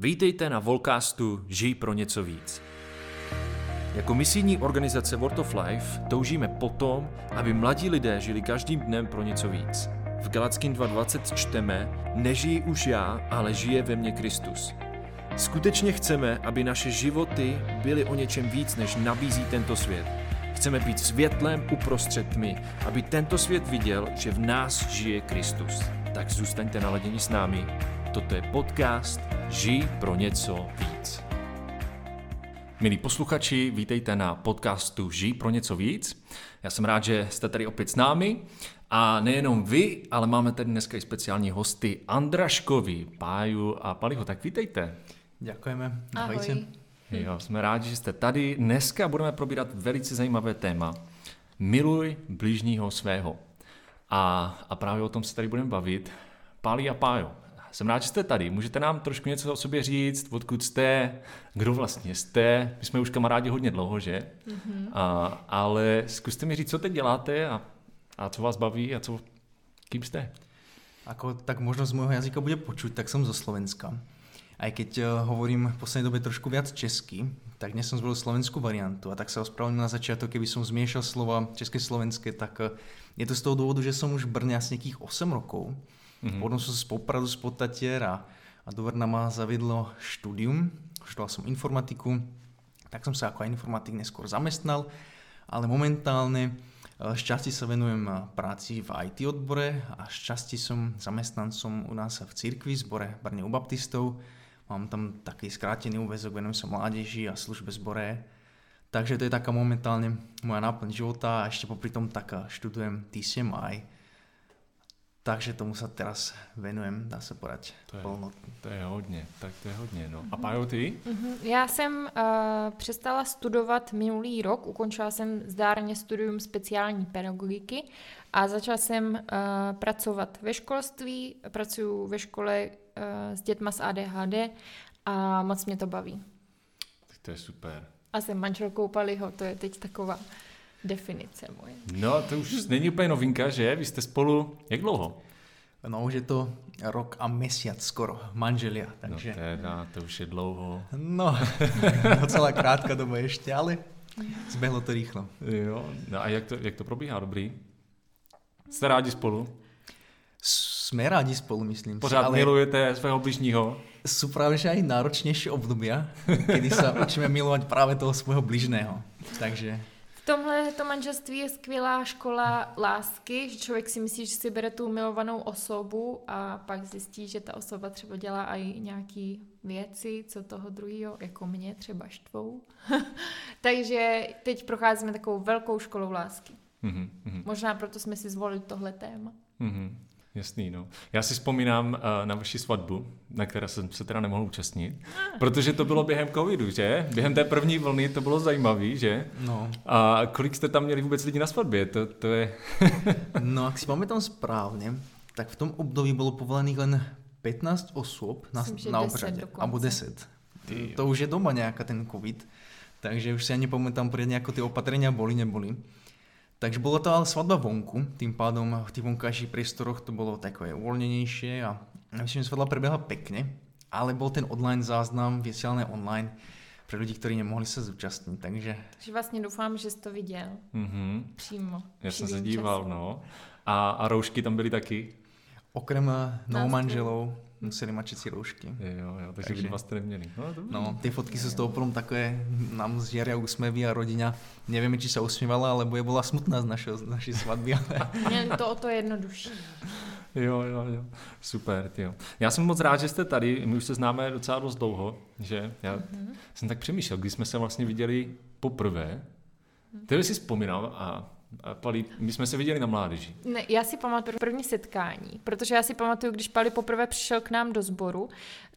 Vítejte na Volcastu Žij pro něco víc. Jako misijní organizace World of Life toužíme potom, aby mladí lidé žili každým dnem pro něco víc. V Galackým 2.20 čteme, nežijí už já, ale žije ve mně Kristus. Skutečně chceme, aby naše životy byly o něčem víc, než nabízí tento svět. Chceme být světlem uprostřed tmy, aby tento svět viděl, že v nás žije Kristus. Tak zůstaňte naladěni s námi. Toto je podcast Žij pro něco víc. Milí posluchači, vítejte na podcastu Žij pro něco víc. Já jsem rád, že jste tady opět s námi. A nejenom vy, ale máme tady dneska i speciální hosty Andraškovi, Páju a Paliho. Tak vítejte. Děkujeme. Ahoj. Jo, jsme rádi, že jste tady. Dneska budeme probírat velice zajímavé téma. Miluj blížního svého. A, a právě o tom se tady budeme bavit. Pálí a Pájo, jsem rád, že jste tady. Můžete nám trošku něco o sobě říct, odkud jste, kdo vlastně jste. My jsme už kamarádi hodně dlouho, že? Mm-hmm. A, ale zkuste mi říct, co teď děláte a, a co vás baví a co, kým jste? Ako, tak možno z môjho jazyka bude počuť, tak som zo Slovenska. Aj keď uh, hovorím v poslednej dobe trošku viac česky, tak dnes som zvolil slovenskú variantu a tak sa ospravedlňujem na začiatok, keby som zmiešal slova české slovenské, tak uh, je to z toho dôvodu, že som už v Brne asi nejakých 8 rokov. Mm-hmm. Potom som z Popradu z Potatier a, a do Brna ma zaviedlo štúdium. Študoval som informatiku, tak som sa ako aj informatik neskôr zamestnal, ale momentálne z časti sa venujem práci v IT odbore a z časti som zamestnancom u nás v cirkvi, zbore Brne u baptistov. Mám tam taký skrátený úvezok, venujem sa mládeži a službe zbore. Takže to je taká momentálne moja náplň života a ešte popri tom tak študujem TCMI, takže tomu sa teraz venujem, dá se povedať, To je, plnotně. to je hodně, tak to je hodně. No. A Pájo, ty? Mhm. Já jsem uh, přestala studovat minulý rok, ukončila jsem zdárně studium speciální pedagogiky a začala jsem uh, pracovat ve školství, pracuji ve škole uh, s dětma s ADHD a moc mě to baví. Tak to je super. A jsem manželkou Paliho, to je teď taková definice moje. No, to už není úplně novinka, že? Vy jste spolu, jak dlouho? No už je to rok a mesiac skoro, manželia, takže... No teda, to už je dlouho. No, docela krátka doba ještě, ale zbehlo to rýchlo. Jo, no a jak to, jak to probíhá, dobrý? Jste rádi spolu? Jsme rádi spolu, myslím Pořád si, ale milujete svého bližního? sú práve že aj náročnejšie obdobia, kedy sa učíme milovať práve toho svojho bližného. Takže tomhle to manželství je skvělá škola lásky, že člověk si myslí, že si bere tu milovanou osobu a pak zjistí, že ta osoba třeba dělá i nějaký věci, co toho druhého, jako mě třeba štvou. Takže teď procházíme takovou velkou školou lásky. Mhm, mhm, Možná proto jsme si zvolili tohle téma. mhm. Jasný, no. Já si vzpomínám uh, na vaši svatbu, na které jsem se teda nemohl účastnit, protože to bylo během covidu, že? Během té první vlny to bylo zajímavý, že? no, A kolik jste tam měli vůbec lidí na svatbě? To, to je... no ak si pamätám správne, tak v tom období bolo povolených len 15 osôb na, Myslím, na 10 obřade. dokonce. Abo 10. Ty To už je doma nejaká ten covid, takže už si ani pamätám poriadne, ako tie opatrenia boli, neboli. Takže bola to ale svadba vonku, tým pádom v tých vonkajších priestoroch to bolo takové uvoľnenejšie a myslím, že svadba prebehla pekne, ale bol ten online záznam vysielané online pre ľudí, ktorí nemohli sa zúčastniť, takže Takže vlastně doufám, že jsi to viděl Mhm. přímo. Já jsem se díval, časem. no. A, a roušky tam byly taky? okrem eh, Nás novomanželov museli všetci roušky. Jo, jo, takže, Takže- vy dva jste neměli. No, dobrý. No, tie fotky sú z toho potom také, nám zžiaria úsmevy a rodina, nevieme, či sa usmievala, alebo je bola smutná z, našeho, z našej svadby, ale Měli to o to jednodušší. Jo, jo, jo. Super, jo. Já jsem moc rád, že jste tady. My už se známe docela dost dlouho, že? Já Mhm. jsem tak přemýšlel, když jsme se vlastně viděli poprvé. Ty si vzpomínal a Pali, my jsme se viděli na mládeži. Ne, já si pamatuju první setkání, protože já si pamatuju, když Pali poprvé přišel k nám do sboru,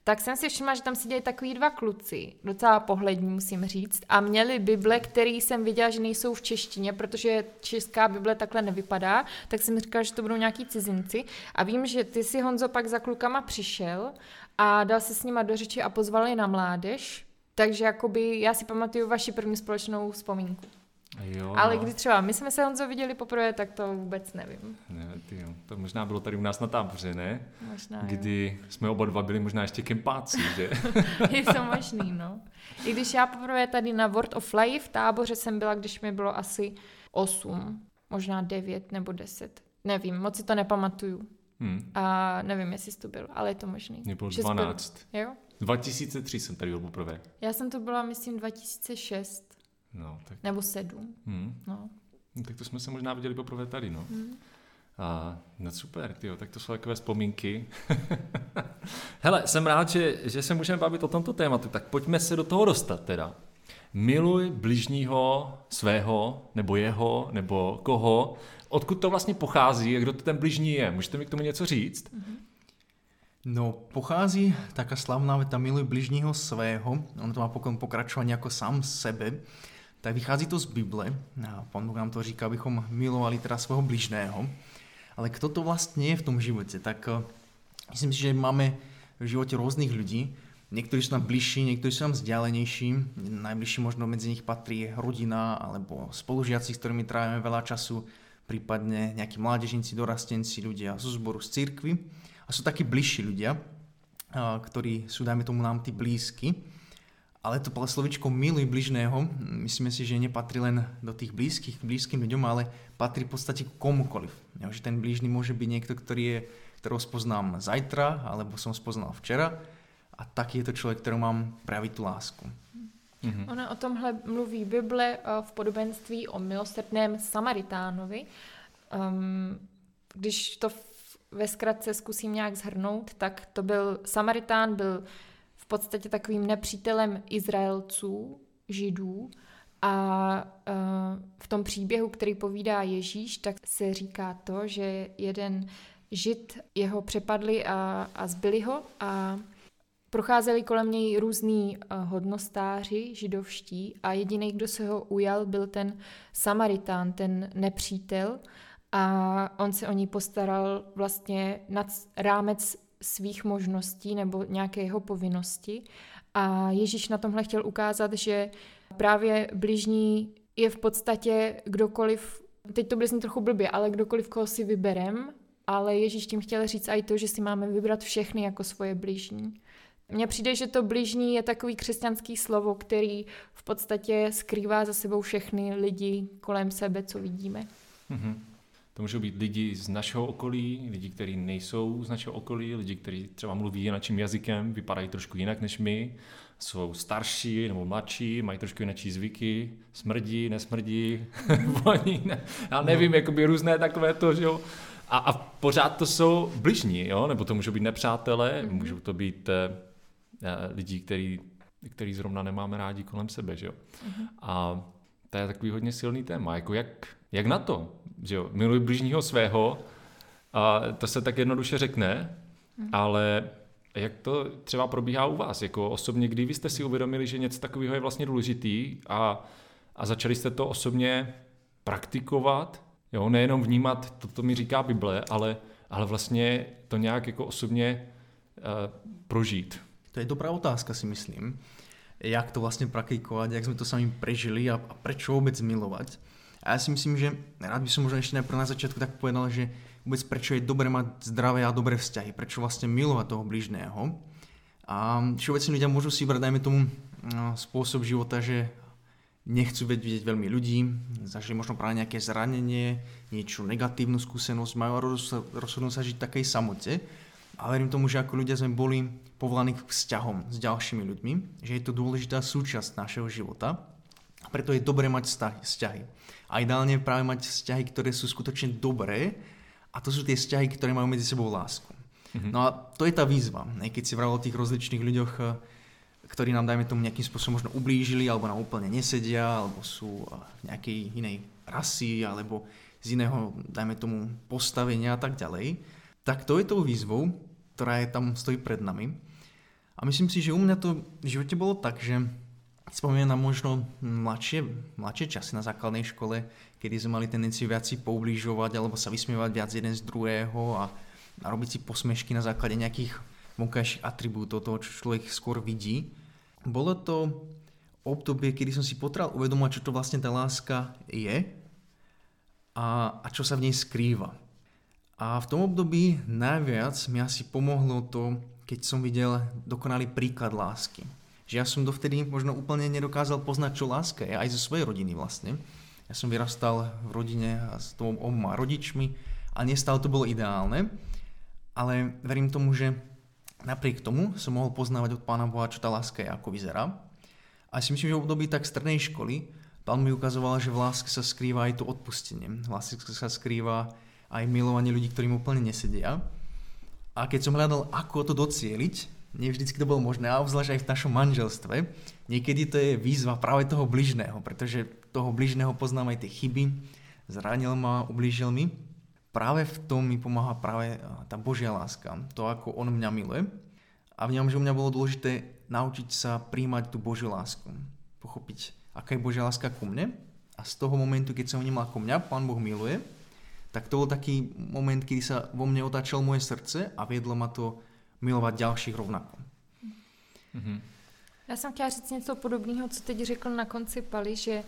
tak jsem si všimla, že tam seděli takový dva kluci, docela pohlední musím říct, a měli Bible, který jsem viděla, že nejsou v češtině, protože česká Bible takhle nevypadá, tak jsem říkala, že to budou nějaký cizinci. A vím, že ty si Honzo pak za klukama přišel a dal se s nima do řeči a pozval je na mládež, takže jakoby já si pamatuju vaši první společnou vzpomínku. Jo, Ale no. když třeba my jsme se Honzo viděli poprvé, tak to vůbec nevím. Ne, tyjo, to možná bylo tady u nás na táboře, ne? Možná, jo. Kdy jsme oba dva byli možná ještě kempáci, že? Je to možný, no. I když já poprvé tady na World of Life v táboře jsem byla, když mi bylo asi 8, možná 9 nebo 10. Nevím, moc si to nepamatuju. Hm, A nevím, jestli jsi tu byl, ale je to možný. mě bylo Že jsi 12. Byl, jo? 2003 jsem tady byl poprvé. Já jsem tu byla, myslím, 2006 No, tak, nebo 7. hm, No. no, tak to jsme se možná viděli poprvé tady, no. Hm. A, no super, tyjo, tak to jsou takové vzpomínky. Hele, jsem rád, že, že se můžeme bavit o tomto tématu, tak pojďme se do toho dostat teda. Miluj bližního svého, nebo jeho, nebo koho. Odkud to vlastně pochází a kdo to ten bližní je? Můžete mi k tomu něco říct? No, pochází taká slavná veta miluj bližního svého, ono to má potom pokračování jako sám sebe, tak vychází to z Bible, a pán Bůh nám to říká, abychom milovali teda svého bližného, ale kto to vlastně je v tom životě, tak eh, myslím si, že máme v životě různých lidí, Niektorí sú nám bližší, niektorí sú nám vzdialenejší. Najbližší možno medzi nich patrí rodina alebo spolužiaci, s ktorými trávime veľa času, prípadne nejakí mládežníci, dorastenci, ľudia zo zboru z cirkvy. A sú takí bližší ľudia, a, ktorí sú, dajme tomu, nám tí blízky. Ale to slovičko miluj bližného, myslíme si, že nepatrí len do tých blízkych, k blízkym ľuďom, ale patrí v podstate k komukoliv. Jo, že ten blížny môže byť niekto, ktorý je, ktorého spoznám zajtra, alebo som spoznal včera, a taky je to člověk, kterou mám právě tu lásku. Mhm. Ona o tomhle mluví Bible eh, v podobenství o milosrdném Samaritánovi. Um, když to v, ve zkratce zkusím nějak zhrnout, tak to byl Samaritán, byl v podstatě takovým nepřítelem Izraelců, Židů, a uh, v tom příběhu, který povídá Ježíš, tak se říká to, že jeden Žid jeho přepadli a, a zbyli ho a Procházeli kolem něj různí uh, hodnostáři židovští a jediný, kdo se ho ujal, byl ten Samaritán, ten nepřítel. A on se o ní postaral vlastně nad rámec svých možností nebo nějaké jeho povinnosti a Ježíš na tomhle chtěl ukázat, že právě bližní je v podstatě kdokoliv, teď to bude znít trochu blbě, ale kdokoliv, koho si vyberem, ale Ježíš tím chtěl říct i to, že si máme vybrat všechny jako svoje bližní. Mně přijde, že to bližní je takový křesťanský slovo, který v podstatě skrývá za sebou všechny lidi kolem sebe, co vidíme. Mhm. To můžou být lidi z našeho okolí, lidi, kteří nejsou z našeho okolí, lidi, kteří třeba mluví naším jazykem, vypadají trošku jinak než my, jsou starší nebo mladší, mají trošku jinak zvyky, smrdí, nesmrdí, voní, ne, já nevím, jakoby různé takové to, že jo. A, a pořád to jsou bližní, jo, nebo to můžou být nepřátelé, Mhm. můžou to být eh, lidi, který, který zrovna nemáme rádi kolem sebe, že jo. Mhm. A to je takový hodně silný téma, jako jak, jak na to, že jo, miluj bližního svého, a to se tak jednoduše řekne, Mhm. ale jak to třeba probíhá u vás, jako osobně, kdy vy jste si uvědomili, že něco takového je vlastně důležitý a, a začali jste to osobně praktikovat, jo, nejenom vnímat to, co mi říká Bible, ale, ale vlastně to nějak jako osobně uh, prožít. To je dobrá otázka, si myslím. Jak to vlastně praktikovat, jak jsme to sami prežili a, a prečo vůbec milovat. A já si myslím, že rád by som možno ešte najprv na začiatku tak povedal, že vůbec prečo je dobré mať zdravé a dobré vzťahy, prečo vlastně milovat toho blížného. A všeobecne ľudia môžu si vybrať, dajme tomu, no, spôsob života, že nechcú vidieť veľmi ľudí, zažili možno práve nejaké zranenie, niečo negatívnu skúsenosť, majú a rozhodnú sa žiť v takej. A verím tomu, že ako ľudia sme boli povolaní k vzťahom s ďalšími ľuďmi, že je to dôležitá súčasť našeho života a preto je dobré mať vzťahy. A ideálne práve mať vzťahy, ktoré sú skutočne dobré a to sú tie vzťahy, ktoré majú medzi sebou lásku. Mhm. No a to je tá výzva. Ne? Keď si vral o tých rozličných ľuďoch, eh, ktorí nám, dajme tomu, nejakým spôsobom možno ublížili, alebo nám úplne nesedia, alebo sú eh, nejakej inej rasy, alebo z iného, dajme tomu, postavenia a tak ďalej, tak to je tou výzvou, ktorá je tam stojí pred nami. A myslím si, že u mňa to v živote bolo tak, že spomínam na možno mladšie, mladšie časy na základnej škole, kedy sme mali tendenciu viac si poublížovať alebo sa vysmievať viac jeden z druhého a, a robiť si posmešky na základe nejakých vonkajších atribútov toho, čo človek skôr vidí. Bolo to obdobie, kedy som si potral uvedomať, čo to vlastne tá láska je a, a čo sa v nej skrýva. A v tom období najviac mi asi pomohlo to, keď som videl dokonalý príklad lásky. Že ja som dovtedy možno úplne nedokázal poznať, čo láska je, aj zo svojej rodiny vlastne. Ja som vyrastal v rodine s oboma rodičmi a nestále to bolo ideálne, ale verím tomu, že napriek tomu som mohol poznávať od Pána Boha, čo tá láska je, ako vyzerá. A si myslím, že v období tak strednej školy Pán mi ukazoval, že v láske sa skrýva aj to odpustenie. V láske sa skrýva aj milovanie ľudí, ktorí mu úplne nesedia. A keď som hľadal, ako to docieliť, nie vždycky to bolo možné, a obzvlášť aj v našom manželstve, niekedy to je výzva práve toho bližného, pretože toho bližného poznám aj tie chyby, zranil ma, ublížil mi. Práve v tom mi pomáha práve tá Božia láska, to ako On mňa miluje. A v ňom, že u mňa bolo dôležité naučiť sa príjmať tú Božiu lásku. Pochopiť, aká je Božia láska ku mne. A z toho momentu, keď som vnímal ako mňa Pán Boh miluje, tak to bol taký moment, kedy sa vo mne otáčalo moje srdce a viedlo ma to milovat dalších rovnako. Mm-hmm. Já jsem chtěla říct něco podobného, co teď řekl na konci Pali, že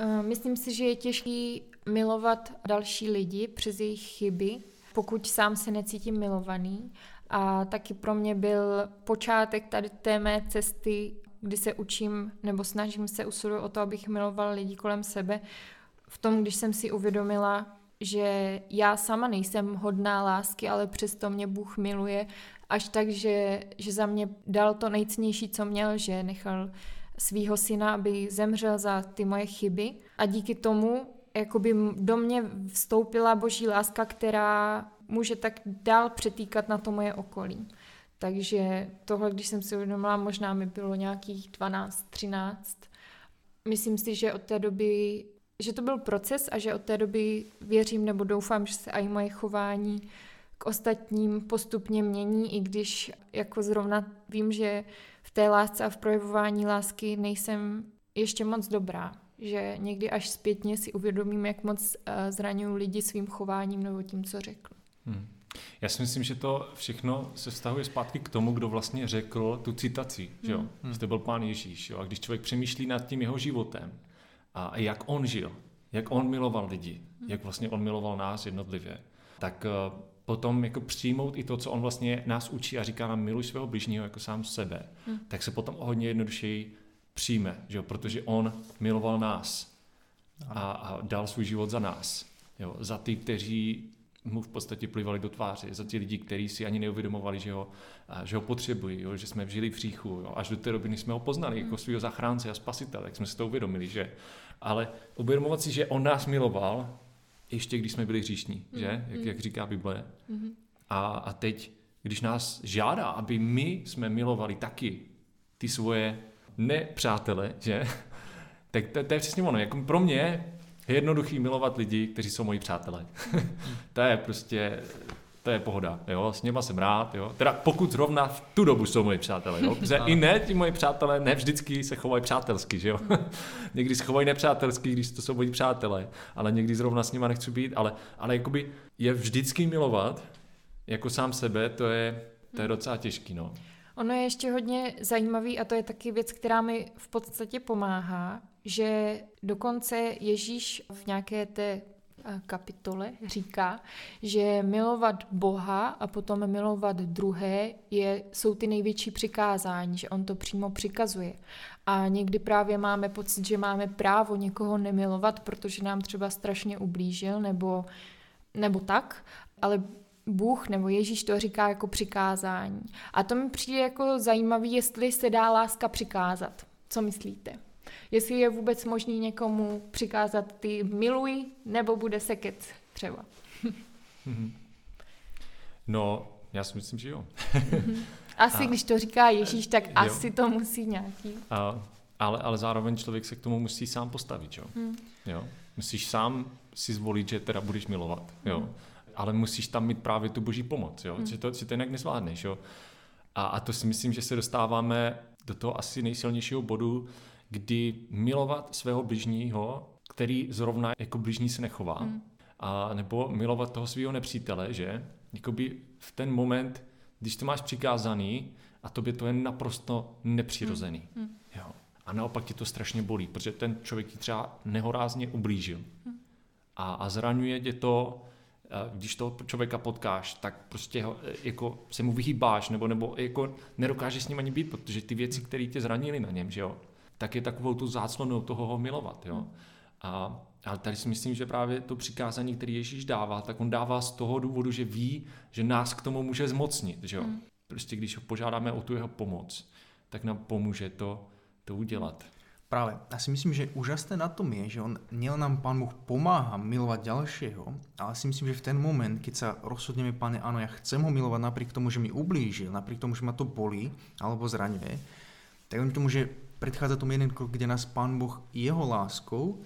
uh, myslím si, že je těžké milovat další lidi přes jejich chyby, pokud sám se necítím milovaný. A taky pro mě byl počátek tady té mé cesty, kdy se učím nebo snažím se usilovat o to, abych miloval lidi kolem sebe. V tom, když jsem si uvědomila, že já sama nejsem hodná lásky, ale přesto mě Bůh miluje, až tak, že, že za mě dal to nejcennější, co měl, že nechal svého syna, aby zemřel za ty moje chyby a díky tomu jakoby do mě vstoupila boží láska, která může tak dál přetýkat na to moje okolí. Takže tohle, když jsem si uvědomila, možná mi bylo nějakých 12, 13. Myslím si, že od té doby že to byl proces a že od té doby věřím nebo doufám, že se i moje chování k ostatním postupně mění, i když jako zrovna vím, že v té lásce a v projevování lásky nejsem ještě moc dobrá. Že někdy až zpětně si uvědomím, jak moc eh, zraňuju lidi svým chováním nebo tím, co řekl. Hmm. Já si myslím, že to všechno se vztahuje zpátky k tomu, kdo vlastně řekl tu citaci, že jo? Hmm. Že to byl pán Ježíš, jo? A když člověk přemýšlí nad tím jeho životem, a jak on žil, jak on miloval lidi, jak vlastně on miloval nás jednotlivě, tak eh, potom jako přijmout i to, co on vlastně nás učí a říká nám miluj svého bližního jako sám sebe, hmm. tak se potom hodně jednodušeji přijme, že jo? protože on miloval nás a, a dal svůj život za nás. Jo? Za ty, kteří mu v podstatě plivali do tváře, za ty lidi, kteří si ani neuvědomovali, že ho, že ho potřebují, jo? že jsme vžili v říchu, jo? až do té doby, jsme ho poznali jako svého zachránce a spasitele, jak jsme si to uvědomili, že ale uvědomovat si, že on nás miloval, ještě když jsme byli hříšní, mm. že? Jak, mm. jak říká Bible. Mm. A, a teď, když nás žádá, aby my jsme milovali taky ty svoje nepřátele, že? tak to, to je přesně ono. Jako pro mě je jednoduchý milovat lidi, kteří jsou moji přátelé. to je prostě to je pohoda, jo, s něma jsem rád, jo. Teda pokud zrovna v tu dobu jsou moji přátelé, jo, protože i ne, ti moji přátelé ne vždycky se chovají přátelsky, že jo. někdy se chovají nepřátelsky, když to jsou moji přátelé, ale někdy zrovna s nima nechci být, ale, ale jakoby je vždycky milovat, jako sám sebe, to je, to je docela těžký, no. Ono je ještě hodně zajímavý a to je taky věc, která mi v podstatě pomáhá, že dokonce Ježíš v nějaké té kapitole říká, že milovat Boha a potom milovat druhé je, jsou ty největší přikázání, že on to přímo přikazuje. A někdy právě máme pocit, že máme právo někoho nemilovat, protože nám třeba strašně ublížil nebo, nebo tak, ale Bůh nebo Ježíš to říká jako přikázání. A to mi přijde jako zajímavý, jestli se dá láska přikázat. Co myslíte? Jestli je vůbec možný někomu přikázat ty miluj, nebo bude seket třeba. no, já si myslím, že jo. asi, a, když to říká Ježíš, tak jo. asi to musí nějaký. A, ale, ale zároveň člověk se k tomu musí sám postavit, jo. Hmm. jo? Musíš sám si zvolit, že teda budeš milovat, jo. Hmm. Ale musíš tam mít právě tu boží pomoc, jo. Hmm. Že to, že to jinak nezvládneš, jo. A, a to si myslím, že se dostáváme do toho asi nejsilnějšího bodu, kdy milovat svého bližního, který zrovna jako bližní se nechová, mm. a nebo milovat toho svého nepřítele, že? Jakoby v ten moment, když to máš přikázaný a tobě to je naprosto nepřirozený. Mm. Jo. a naopak ti to strašně bolí, protože ten člověk ti třeba nehorázně ublížil a, a zraňuje tě to, když toho člověka potkáš, tak prostě ho, jako se mu vyhýbáš, nebo, nebo jako nedokážeš s ním ani být, protože ty věci, které tě zranily na něm, že jo, tak je takovou tu záclonou toho ho milovat. Jo? A, ale tady si myslím, že právě to přikázání, které Ježíš dává, tak on dává z toho důvodu, že ví, že nás k tomu může zmocnit. Že jo? Hmm. Prostě když ho požádáme o tu jeho pomoc, tak nám pomůže to, to udělat. Práve. Ja si myslím, že úžasné na tom je, že on nielen nám Pán Boh pomáha milovať ďalšieho, ale si myslím, že v ten moment, keď sa rozhodneme, Pane, áno, ja chcem ho milovať napriek tomu, že mi ublížil, napriek tomu, že ma to bolí alebo zraňuje, tak on tomu, že predchádza tomu jeden krok, kde nás Pán Boh jeho láskou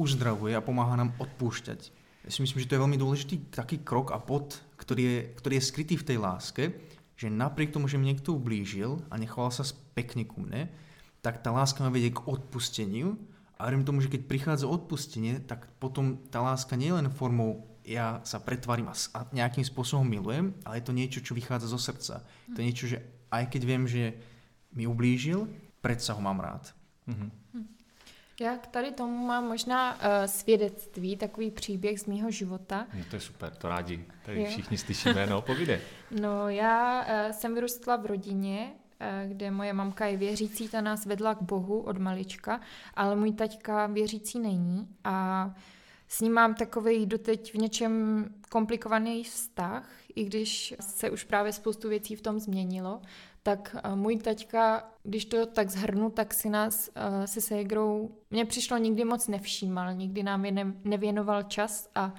uzdravuje a pomáha nám odpúšťať. Ja si myslím, že to je veľmi dôležitý taký krok a bod, ktorý je, ktorý je skrytý v tej láske, že napriek tomu, že mi niekto ublížil a nechoval sa pekne ku mne, tak tá láska ma vedie k odpusteniu a verím tomu, že keď prichádza odpustenie, tak potom tá láska nie je len formou ja sa pretvarím a nejakým spôsobom milujem, ale je to niečo, čo vychádza zo srdca. To je niečo, že aj keď viem, že mi ublížil, predsa ho mám rád. Mm-hmm. Já k tady tomu mám možná uh, svědectví, takový příběh z mýho života. No to je super, to rádi. Tady jo. všichni slyšíme, no povídej. No já uh, jsem vyrostla v rodině, uh, kde moje mamka je věřící, ta nás vedla k Bohu od malička, ale můj taťka věřící není a s ním mám takový doteď v něčem komplikovaný vztah, i když se už právě spoustu věcí v tom změnilo tak eh, můj taťka, když to tak zhrnu, tak si nás uh, se ségrou, mně přišlo nikdy moc nevšímal, nikdy nám je ne, nevěnoval čas a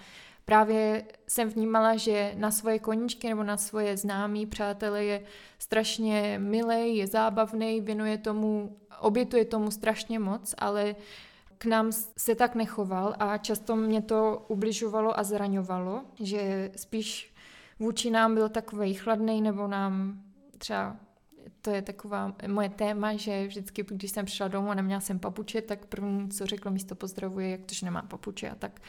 právě jsem vnímala, že na svoje koníčky nebo na svoje známí přátelé je strašně milý, je zábavný, věnuje tomu, obětuje tomu strašně moc, ale k nám se tak nechoval a často mě to ubližovalo a zraňovalo, že spíš vůči nám byl takový chladný nebo nám třeba to je taková moje téma, že vždycky, když jsem přišla domů a neměla jsem papuče, tak první, co řeklo místo pozdravuje, jak to, že nemá papuče a tak.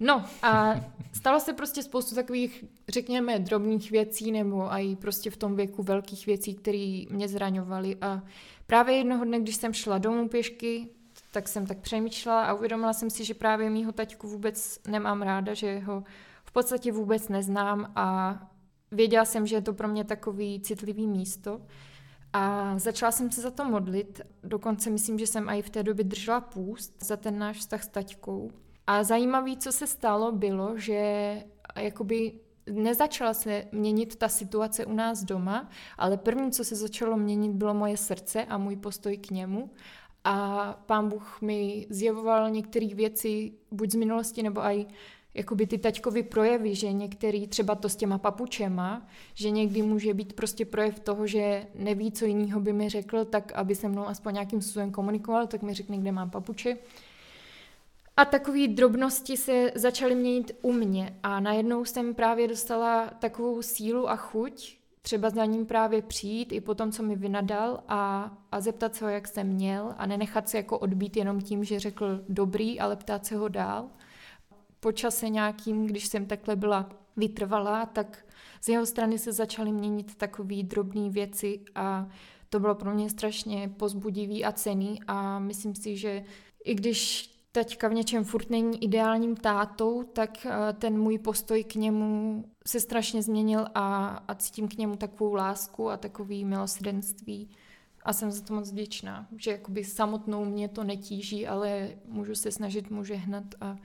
No a stalo se prostě spoustu takových, řekněme, drobných věcí nebo i prostě v tom věku velkých věcí, které mě zraňovaly a právě jednoho dne, když jsem šla domů pěšky, tak jsem tak přemýšlela a uvědomila jsem si, že právě mýho taťku vůbec nemám ráda, že ho v podstatě vůbec neznám a věděla jsem, že je to pro mě takový citlivý místo. A začala jsem se za to modlit, dokonce myslím, že jsem i v té době držela půst za ten náš vztah s taťkou. A zajímavé, co se stalo, bylo, že jakoby nezačala se měnit ta situace u nás doma, ale první, co se začalo měnit, bylo moje srdce a můj postoj k němu. A pán Bůh mi zjevoval některé věci, buď z minulosti, nebo i jakoby ty taťkovy projevy, že některý třeba to s těma papučema, že někdy může být prostě projev toho, že neví, co jiného by mi řekl, tak aby se mnou aspoň nějakým způsobem komunikoval, tak mi řekne, kde mám papuče. A takové drobnosti se začaly měnit u mě a najednou jsem právě dostala takovou sílu a chuť třeba za ním právě přijít i po tom, co mi vynadal a, a zeptat se ho, jak jsem měl a nenechat se jako odbít jenom tím, že řekl dobrý, ale ptát se ho dál po čase nějakým, když jsem takhle byla vytrvalá, tak z jeho strany se začaly měnit takové drobné věci a to bylo pro mě strašně pozbudivý a cený a myslím si, že i když teďka v něčem furt není ideálním tátou, tak eh, ten můj postoj k němu se strašně změnil a, a cítím k němu takovou lásku a takový milosrdenství. A jsem za to moc vděčná, že jakoby samotnou mě to netíží, ale můžu se snažit mu žehnat a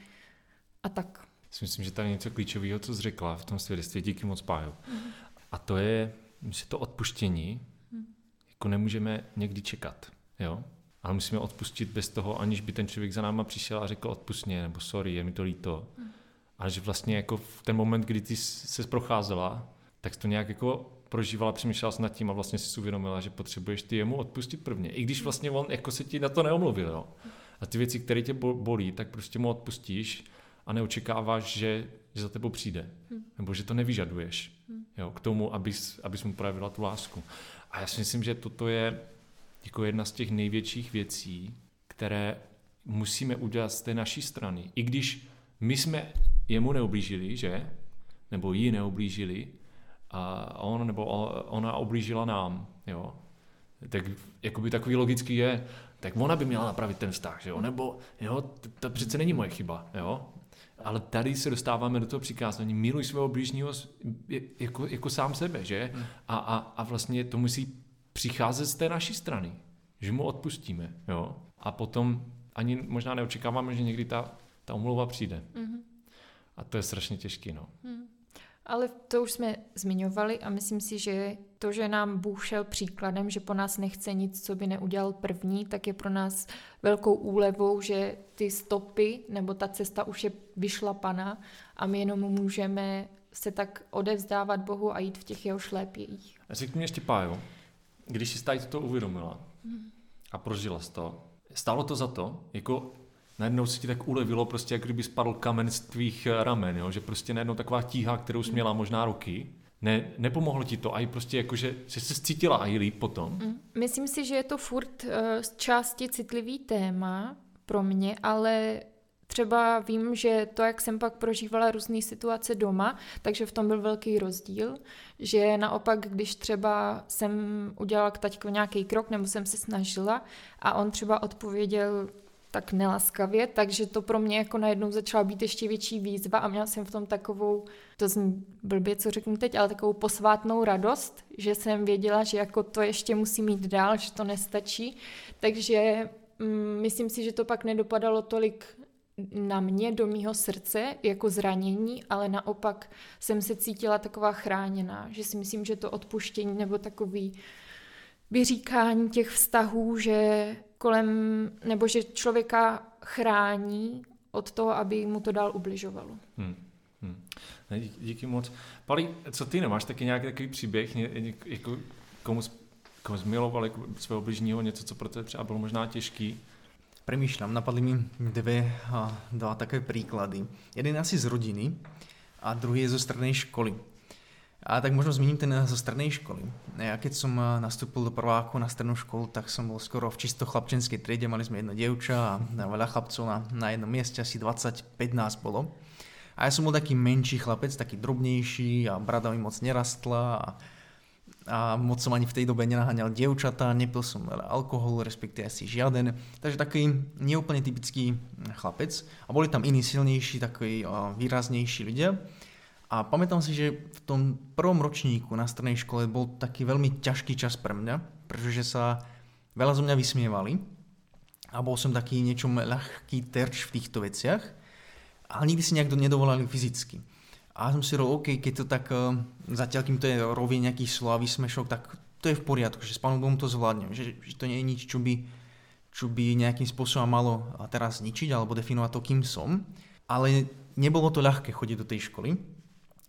a tak. Myslím, že tam je něco klíčového, co jsi řekla v tom svědectví, díky moc páju. Mm. A to je, že to odpuštění mm. jako nemůžeme někdy čekat, jo? Ale musíme odpustit bez toho, aniž by ten člověk za náma přišel a řekl odpustně, nebo sorry, je mi to líto. Mm. Ale že vlastně jako v ten moment, kdy ty se procházela, tak to nějak jako prožívala, přemýšlela nad tím a vlastně si uvědomila, že potřebuješ ty jemu odpustit prvně. I když vlastně on jako se ti na to neomluvil, jo. A ty věci, které tě bolí, tak prostě mu odpustíš a neočekáváš, že, že za tebou přijde. Hmm. Nebo že to nevyžaduješ hmm. jo, k tomu, abys, abys mu projevila tu lásku. A já si myslím, že toto je jako jedna z těch největších věcí, které musíme udělat z té naší strany. I když my jsme jemu neublížili, že? Nebo jí neublížili, a on nebo ona oblížila nám, jo? Tak jakoby takový logický je, tak ona by měla napravit ten vztah, že jo? Nebo, jo, to, to přece není moje chyba, jo? Ale tady se dostáváme do toho přikázání, miluj svého blížního jako, jako sám sebe, že? Hmm. A, a, a vlastně to musí přicházet z té naší strany, že mu odpustíme, jo? A potom ani možná neočekáváme, že někdy ta, ta omluva přijde. Mm-hmm. A to je strašně těžké, no. Mm. Ale to už jsme zmiňovali a myslím si, že to, že nám Bůh šel příkladem, že po nás nechce nic, co by neudělal první, tak je pro nás velkou úlevou, že ty stopy nebo ta cesta už je vyšlapaná a my jenom můžeme se tak odevzdávat Bohu a jít v těch jeho šlépějích. Řekni mi ještě, Pájo, když jsi tady to uvědomila a prožila jsi to, stálo to za to? Jako najednou se ti tak ulevilo, prostě jak kdyby spadl kamen z tvých eh, ramen, jo? že prostě najednou taková tíha, kterou jsi měla možná roky, ne, nepomohlo ti to a i prostě jako, že, že se cítila i líp potom? Mm. Myslím si, že je to furt uh, z části citlivý téma pro mě, ale třeba vím, že to, jak jsem pak prožívala různé situace doma, takže v tom byl velký rozdíl, že naopak, když třeba jsem udělala k taťku nějaký krok, nebo jsem se snažila a on třeba odpověděl tak nelaskavě, takže to pro mě jako najednou začala být ještě větší výzva a měla jsem v tom takovou, to zní blbě, co řeknu teď, ale takovou posvátnou radost, že jsem věděla, že jako to ještě musí mít dál, že to nestačí, takže mm, myslím si, že to pak nedopadalo tolik na mě, do mýho srdce, jako zranění, ale naopak jsem se cítila taková chráněná, že si myslím, že to odpuštění nebo takový vyříkání těch vztahů, že kolem, nebo že člověka chrání od toho, aby mu to dál ubližovalo. Hmm. Hmm. Díky, díky moc. Pali, co ty nemáš taky nějaký takový příběh, ně, ně, jako komu, komu zmiloval jako svého bližního, něco, co pro tebe třeba bylo možná těžký? Premýšľam, napadly mi dvě, dva takové príklady. Jeden asi z rodiny a druhý je zo strednej školy. A tak možno zmíním ten zo strednej školy. Ja keď som eh, nastúpil do prváku na strednú školu, tak som bol skoro v čisto chlapčenskej triede, mali sme jedno dievča a veľa chlapcov na, na jednom mieste, asi 25 nás bolo. A ja som bol taký menší chlapec, taký drobnejší a brada mi moc nerastla a, a moc som ani v tej dobe nenaháňal dievčatá, nepil som veľa alkoholu, respektíve asi žiaden. Takže taký neúplne typický chlapec. A boli tam iní silnejší, takí eh, výraznejší ľudia. A pamätám si, že v tom prvom ročníku na strednej škole bol taký veľmi ťažký čas pre mňa, pretože sa veľa zo mňa vysmievali a bol som taký niečom ľahký terč v týchto veciach, ale nikdy si nejak nedovolali fyzicky. A som si hovoril, OK, keď to tak, uh, zatiaľ kým to je rovie nejaký slov a vysmešok, tak to je v poriadku, že s pánom Bohom to zvládnem, že, že to nie je nič, čo by, čo by nejakým spôsobom malo teraz zničiť alebo definovať to, kým som. Ale nebolo to ľahké chodiť do tej školy,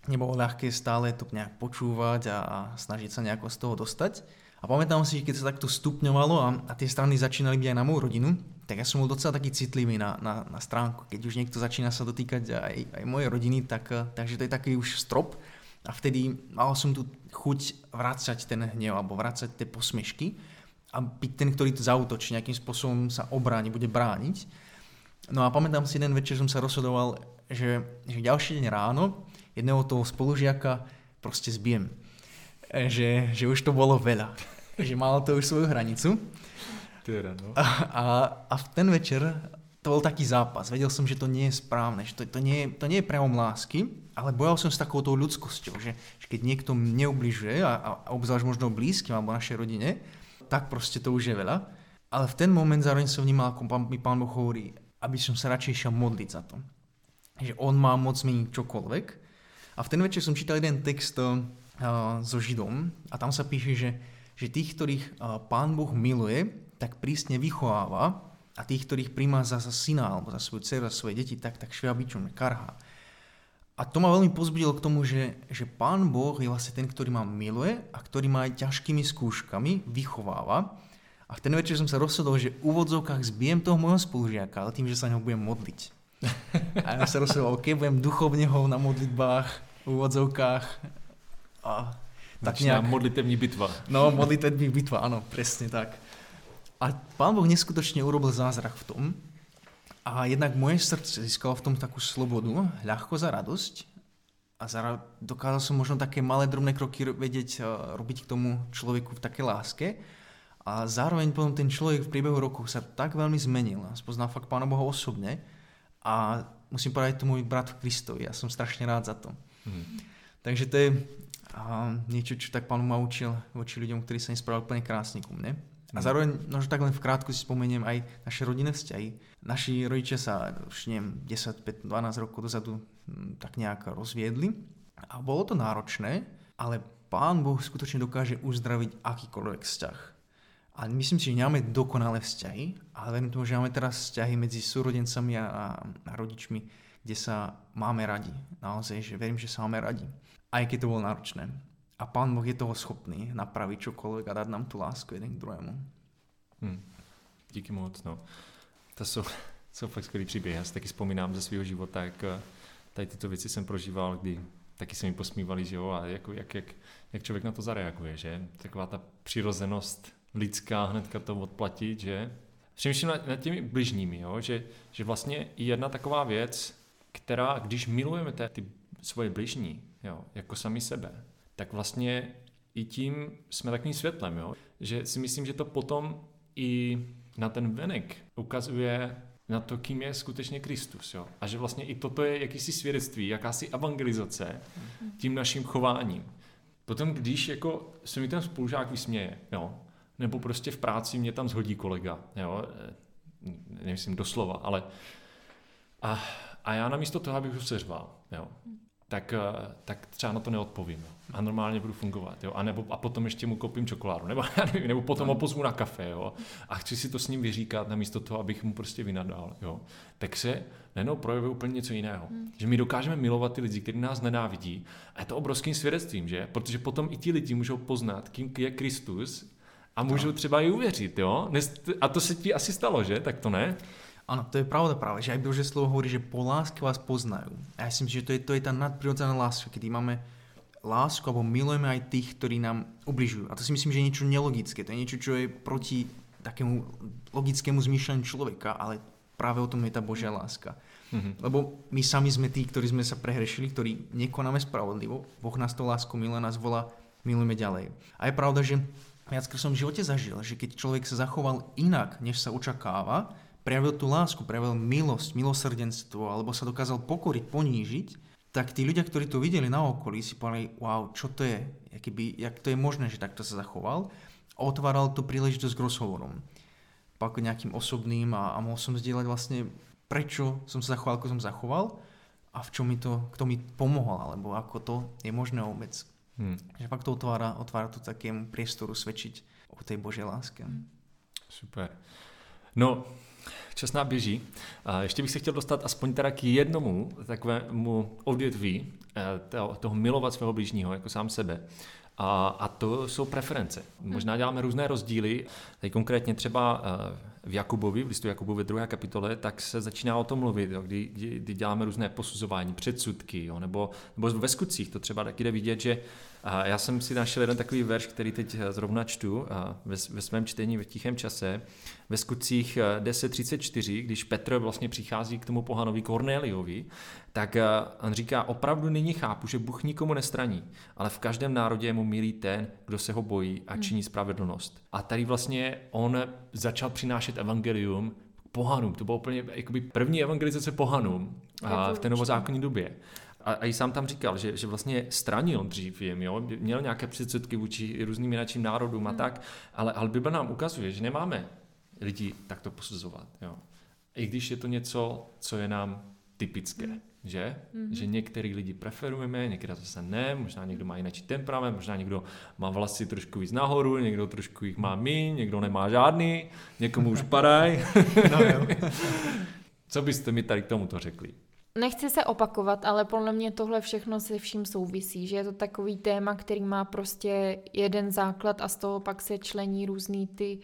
nebolo ľahké stále to nejak počúvať a, a snažiť sa nejako z toho dostať. A pamätám si, keď sa takto stupňovalo a, a tie strany začínali byť aj na moju rodinu, tak ja som bol docela taký citlivý na, na, na stránku. Keď už niekto začína sa dotýkať aj, aj mojej rodiny, tak, takže to je taký už strop. A vtedy mal som tu chuť vrácať ten hnev alebo vrácať tie posmešky a byť ten, ktorý to zautočí, nejakým spôsobom sa obráni, bude brániť. No a pamätám si, jeden večer som sa rozhodoval, že, že ďalší deň ráno jedného toho spolužiaka proste zbijem. E, že, že už to bolo veľa. že malo to už svoju hranicu. Teda, no. a, a, a v ten večer to bol taký zápas. Vedel som, že to nie je správne, že to, to, nie, to nie je prejavom lásky, ale bojal som s takouto ľudskosťou, že, že keď niekto mne ubližuje a, a obzvlášť možno blízkym alebo našej rodine, tak proste to už je veľa. Ale v ten moment zároveň som vnímal, ako pán, mi pán Boh hovorí, aby som sa radšej šiel modliť za to. Že on má moc meniť čokoľvek a v ten večer som čítal jeden text uh, so Židom a tam sa píše, že, že tých, ktorých uh, pán Boh miluje, tak prísne vychováva a tých, ktorých príjma za, za syna alebo za svoju dceru, za svoje deti, tak, tak šviabičom karhá. A to ma veľmi pozbudilo k tomu, že, že pán Boh je vlastne ten, ktorý ma miluje a ktorý ma aj ťažkými skúškami vychováva. A v ten večer som sa rozhodol, že v úvodzovkách zbijem toho môjho spolužiaka, ale tým, že sa ňou budem modliť. A ja sa rozhodol, ok, budem duchovne ho na modlitbách úvodzovkách. A tak nějak... modlitevní bitva. No, modlitevní bitva, ano, přesně tak. A pán Boh neskutočne urobil zázrak v tom, a jednak moje srdce získalo v tom takú slobodu, ľahko za radosť a za, dokázal som možno také malé drobné kroky vedieť robiť k tomu človeku v také láske. A zároveň potom ten člověk v průběhu roku se tak velmi zmenil. Spoznal fakt Pána Boha osobně. A musím povedať, to můj brat v Kristovi. Já jsem strašně rád za to. Hmm. Takže to je a, niečo, čo tak pán ma učil voči ľuďom, ktorí sa nespravili úplne krásne ku mne. A zároveň, no tak len v krátku si spomeniem aj naše rodinné vzťahy. Naši rodičia sa už neviem, 10, 5, 12 rokov dozadu hm, tak nejak rozviedli. A bolo to náročné, ale Pán Boh skutočne dokáže uzdraviť akýkoľvek vzťah. A myslím si, že nemáme dokonalé vzťahy, ale verím tomu, že máme teraz vzťahy medzi súrodencami a, a, a rodičmi, kde sa máme radi. Naozaj, že verím, že sa máme radi. Aj keď to bolo náročné. A Pán Boh je toho schopný napraviť čokoľvek a dať nám tu lásku jeden k druhému. Hmm. Díky moc. No. To jsou, jsou fakt skvělý příběhy. Já si taky vzpomínám ze svého života, jak eh, tady tyto věci jsem prožíval, kdy taky se mi posmívali, že jo, a jako, jak, jak, jak člověk na to zareaguje, že? Taková ta přirozenost lidská hnedka to odplatit, že? Přemýšlím nad, nad těmi bližními, jo? Že, že vlastně jedna taková věc, která, když milujeme ty, ty svoje bližní, jo, jako sami sebe, tak vlastně i tím jsme takovým světlem, jo? že si myslím, že to potom i na ten venek ukazuje na to, kým je skutečně Kristus. Jo? A že vlastně i toto je jakýsi svědectví, jakási evangelizace tím naším chováním. Potom, když jako se mi ten spolužák vysměje, jo? nebo prostě v práci mě tam zhodí kolega, jo? nemyslím doslova, ale a, a já namísto toho, abych ho seřval, jo? tak, eh, tak třeba na to neodpovím. A normálně budu fungovat. Jo? A, nebo, a potom ještě mu koupím čokoládu. Nebo, nevím, nebo potom ho pozvu na kafe. Jo? A chci si to s ním vyříkat, namísto toho, abych mu prostě vynadal. Jo? Tak se najednou projevuje úplně něco jiného. Hmm. Že my dokážeme milovat ty lidi, kteří nás nenávidí. A je to obrovským svědectvím, že? Protože potom i ti lidi můžou poznat, kým je Kristus a můžou třeba i uvěřit. Jo? A to se ti asi stalo, že? Tak to ne? Áno, to je pravda práve, že aj Bože slovo hovorí, že po láske vás poznajú. A ja si myslím, že to je, to je tá nadprirodzená láska, kedy máme lásku alebo milujeme aj tých, ktorí nám ubližujú. A to si myslím, že je niečo nelogické. To je niečo, čo je proti takému logickému zmýšľaniu človeka, ale práve o tom je tá Božia láska. Mm-hmm. Lebo my sami sme tí, ktorí sme sa prehrešili, ktorí nekonáme spravodlivo. Boh nás to lásku miluje, nás volá, milujeme ďalej. A je pravda, že viackrát som v živote zažil, že keď človek sa zachoval inak, než sa očakáva, prejavil tú lásku, prejavil milosť, milosrdenstvo, alebo sa dokázal pokoriť, ponížiť, tak tí ľudia, ktorí to videli na okolí, si povedali, wow, čo to je, Jakýby, jak to je možné, že takto sa zachoval. A otváral to príležitosť k rozhovorom. Pak nejakým osobným a, a mohol som zdieľať vlastne, prečo som sa zachoval, ako som zachoval a v čom mi to, kto mi pomohol, alebo ako to je možné vôbec. Hmm. Že fakt to otvára, otvára to takému priestoru svedčiť o tej Božej láske. Super. No, čas nám běží. A ještě bych se chtěl dostat aspoň teda k jednomu takovému odvětví eh, toho milovat svého blížního jako sám sebe. A, a to jsou preference. Možná děláme různé rozdíly. Tady konkrétně třeba eh, v Jakubovi, v listu Jakubovi druhé kapitole, tak se začíná o tom mluvit, jo, kdy, kdy děláme různé posuzování, předsudky, jo, nebo, nebo ve skutcích to třeba taky jde vidět, že a já jsem si našel jeden takový verš, který teď eh, zrovna čtu a ve, ve svém čtení v tichém čase. Ve skutcích 10.34, eh, když Petr vlastně přichází k tomu pohanovi Kornéliovi, tak eh, on říká, opravdu nyní chápu, že Bůh nikomu nestraní, ale v každém národě je mu milý ten, kdo se ho bojí a hmm. činí spravedlnost. A tady vlastně on začal přinášet evangelium pohanům. To bylo úplně jakoby první evangelizace pohanům a v té novozákonní době a, a i sám tam říkal, že, že vlastně stranil dřív jim, jo? měl nějaké předsudky vůči různým jiným národům a hmm. tak, ale, ale Bible nám ukazuje, že nemáme lidi takto posuzovat. Jo? I když je to něco, co je nám typické. Hmm. Že? Mm-hmm. Že některý lidi preferujeme, některé zase ne, možná někdo má jiný temperament, možná někdo má vlasy trošku víc nahoru, někdo trošku jich má mí, někdo nemá žádný, někomu už padaj. no, Co byste mi tady k tomuto řekli? Nechci se opakovat, ale podle mě tohle všechno se vším souvisí, že je to takový téma, který má prostě jeden základ a z toho pak se člení různý ty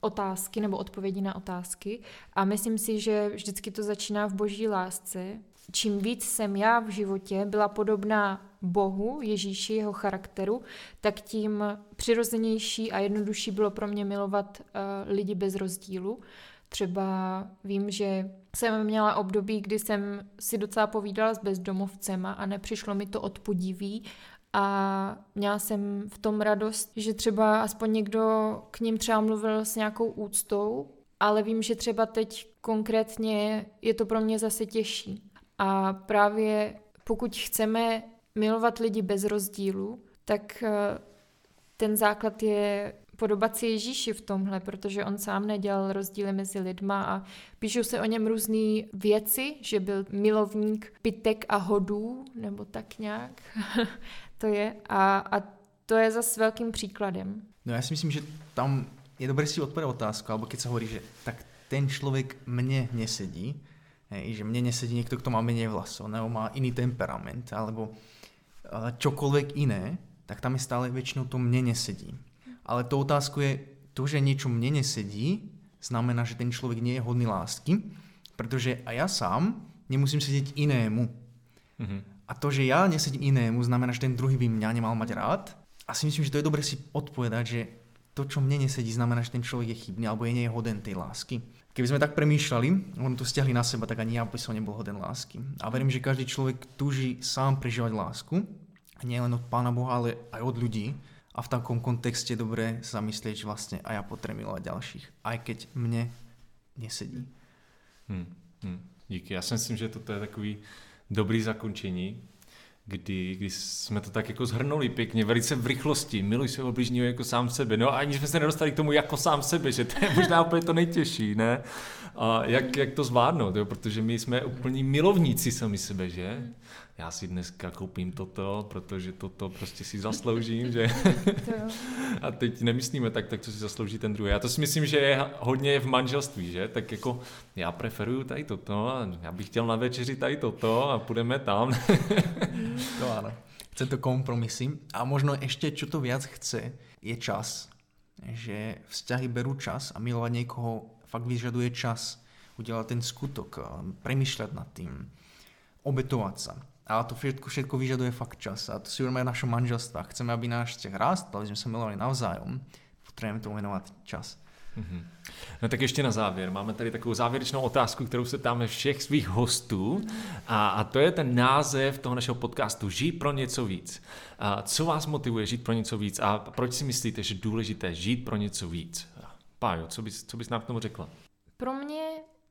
otázky nebo odpovědi na otázky. A myslím si, že vždycky to začíná v boží lásce. Čím víc jsem já v životě byla podobná Bohu, Ježíši, jeho charakteru, tak tím přirozenější a jednodušší bylo pro mě milovat uh, lidi bez rozdílu. Třeba vím, že jsem měla období, kdy jsem si docela povídala s bezdomovcema a nepřišlo mi to odpudiví a měla jsem v tom radost, že třeba aspoň někdo k ním třeba mluvil s nějakou úctou, ale vím, že třeba teď konkrétně je to pro mě zase těžší. A právě pokud chceme milovat lidi bez rozdílu, tak eh, ten základ je podobat si Ježíši v tomhle, protože on sám nedělal rozdíly mezi lidma a píšou se o něm různé věci, že byl milovník pitek a hodů, nebo tak nějak to je. A, a to je zase velkým příkladem. No já si myslím, že tam je dobré si odpovědět otázku, alebo keď se hovorí, že tak ten člověk mně nesedí, hej, že mně nesedí někdo, kdo má méně vlasov, nebo má jiný temperament, alebo čokoľvek iné, tak tam je stále většinou to mně nesedí. Ale to otázku je, to, že niečo mne nesedí, znamená, že ten člověk nie je hodný lásky, protože a já sám nemusím sedieť inému. Mm-hmm. A to, že já nesedím inému, znamená, že ten druhý by mě nemal mať rád. A si myslím, že to je dobré si odpovedať, že to, čo mne nesedí, znamená, že ten člověk je chybný alebo je nehoden tej lásky. Keby sme tak premýšľali, on to stiahli na seba, tak ani ja by som nebol hoden lásky. A verím, že každý človek túži sám prežívať lásku. Nie len od Pána Boha, ale aj od ľudí a v takom kontexte dobré zamyslieť, že vlastne a ja potrebuji milovať ďalších, aj keď mne nesedí. Hmm, hmm, díky. Já si myslím, že toto je takový dobrý zakončení, kdy, kdy jsme to tak jako zhrnuli pěkně, velice v rychlosti, miluj svého bližního jako sám sebe. No a ani jsme se nedostali k tomu jako sám sebe, že to je možná úplně to nejtěžší, ne? A jak, jak to zvládnout, jo? protože my jsme úplní milovníci sami sebe, že? já si dneska koupím toto, protože toto prostě si zasloužím, že? a teď nemyslíme tak, tak co si zaslouží ten druhý. Já to si myslím, že je hodně v manželství, že? Tak jako já preferuju tady toto a já bych chtěl na večeři tady toto a půjdeme tam. to ano. Chce to kompromisy. A možno ještě, čo to viac chce, je čas. Že vzťahy berú čas a milovať někoho fakt vyžaduje čas. Udělat ten skutok, premýšľať nad tým, obetovať sa. Ale to všetko, všetko vyžaduje fakt čas. A to si uvědomíme v našem manželství. Chceme, aby náš vztah rást, aby jsme se milovali navzájem. Potřebujeme tomu věnovat čas. Mm-hmm. No tak ještě na závěr. Máme tady takovou závěrečnou otázku, kterou se ptáme všech svých hostů. A, a to je ten název toho našeho podcastu Žij pro něco víc. A co vás motivuje žít pro něco víc a proč si myslíte, že je důležité žít pro něco víc? Pájo, co bys, co bys nám k tomu řekla? Pro mě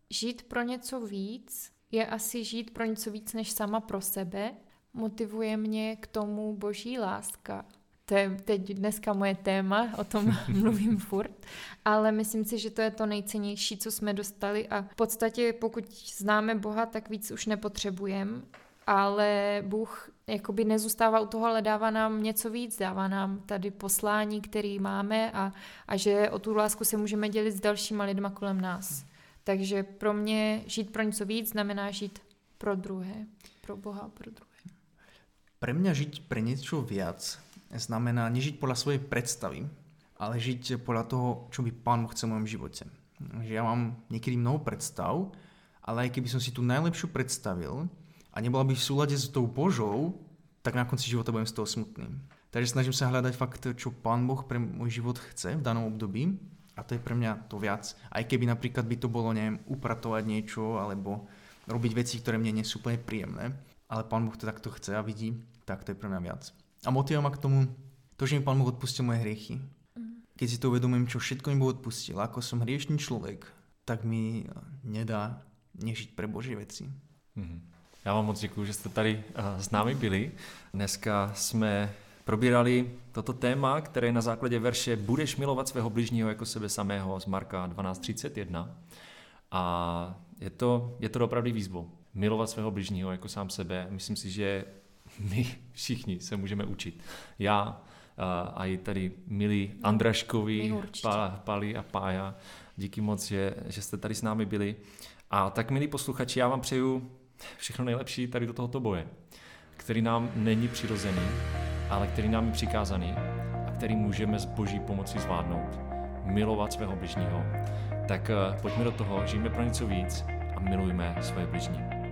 žít pro něco víc je asi žít pro něco víc než sama pro sebe. Motivuje mě k tomu boží láska. To je teď dneska moje téma, o tom mluvím furt, ale myslím si, že to je to nejcennější, co jsme dostali a v podstatě pokud známe Boha, tak víc už nepotřebujeme, ale Bůh jakoby nezůstává u toho, ale dává nám něco víc, dává nám tady poslání, který máme a, a že o tu lásku se můžeme dělit s dalšíma lidma kolem nás. Takže pro mě žít pro něco víc znamená žít pro druhé, pro Boha, pro druhé. Pre mňa žiť pre niečo viac znamená nežiť podľa svojej predstavy, ale žiť podľa toho, čo by Pán chce v mojom živote. Že ja mám niekedy mnoho predstav, ale aj keby som si tu najlepšiu predstavil a nebola by v súlade s tou Božou, tak na konci života budem z toho smutný. Takže snažím sa hľadať fakt, čo Pán Boh pre môj život chce v danom období a to je pre mňa to viac. Aj keby napríklad by to bolo, neviem, upratovať niečo, alebo robiť veci, ktoré mne nie sú úplne príjemné, ale Pán Boh to takto chce a vidí, tak to je pre mňa viac. A motivuje ma k tomu to, že mi Pán Boh odpustil moje hriechy. Mhm. Keď si to uvedomím, čo všetko mi Boh odpustil, ako som hriešný človek, tak mi nedá nežiť pre Boží věci. Mm-hmm. Já vám moc děkuji, že jste tady uh, s námi byli. Dneska jsme probírali toto téma, které je na základě verše Budeš milovat svého bližního jako sebe samého z Marka 12.31. A je to, je to opravdu výzvou. Milovat svého bližního jako sám sebe. Myslím si, že my všichni se můžeme učit. Já a i tady milí Andraškovi, Pali a Pája. Díky moc, že, že jste tady s námi byli. A tak, milí posluchači, já vám přeju všechno nejlepší tady do tohoto boje, který nám není přirozený, ale který nám je přikázaný a který můžeme s boží pomocí zvládnout. Milovat svého bližního. Tak eh, pojďme do toho, žijeme pro něco víc a milujme své bližní.